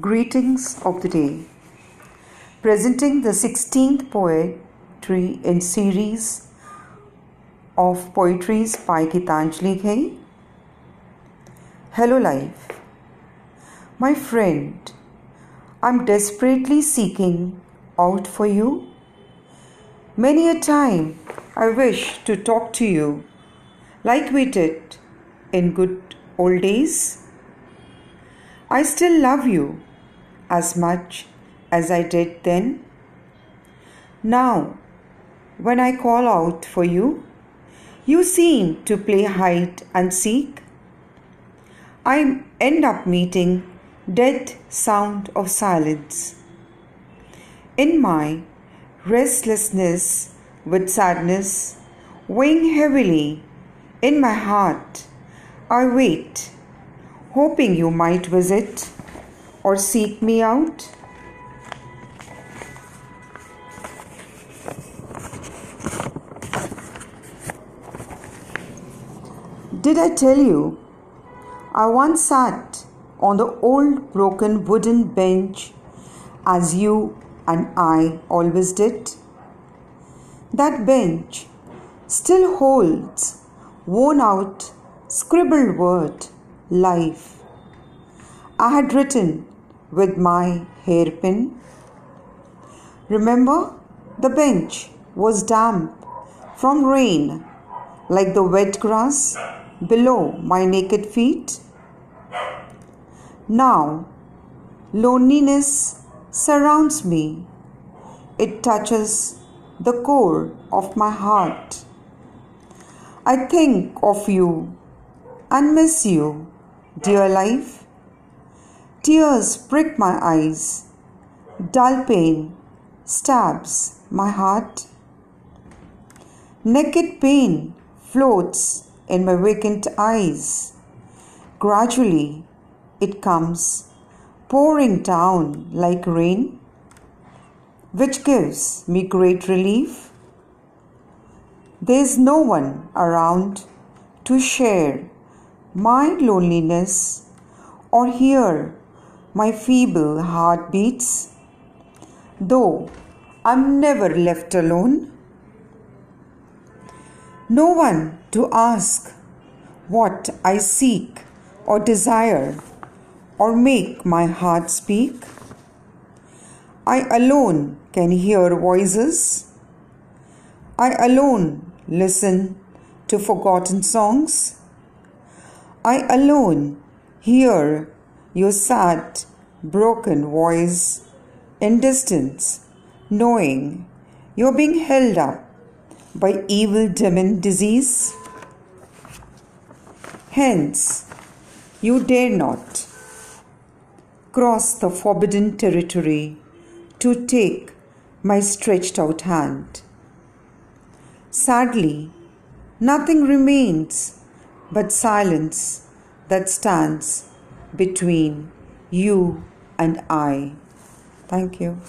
Greetings of the day. Presenting the 16th poetry in series of poetries by Gitanjali Ghai. Hello life. My friend, I'm desperately seeking out for you. Many a time I wish to talk to you like we did in good old days. I still love you as much as I did then. Now, when I call out for you, you seem to play hide and seek. I end up meeting dead sound of silence. In my restlessness with sadness weighing heavily in my heart, I wait hoping you might visit or seek me out. Did I tell you? I once sat on the old broken wooden bench as you and I always did. That bench still holds worn out scribbled word life. I had written with my hairpin. Remember, the bench was damp from rain, like the wet grass below my naked feet. Now, loneliness surrounds me. It touches the core of my heart. I think of you and miss you Dear life, tears prick my eyes, dull pain stabs my heart. Naked pain floats in my vacant eyes. Gradually, it comes pouring down like rain, which gives me great relief. There's no one around to share my loneliness or hear my feeble heartbeats, though I'm never left alone. No one to ask what I seek or desire or make my heart speak. I alone can hear voices. I alone listen to forgotten songs. I alone hear your sad, broken voice in distance, knowing you're being held up by evil demon disease. Hence, you dare not cross the forbidden territory to take my stretched out hand. Sadly, nothing remains but silence that stands between you and I. Thank you.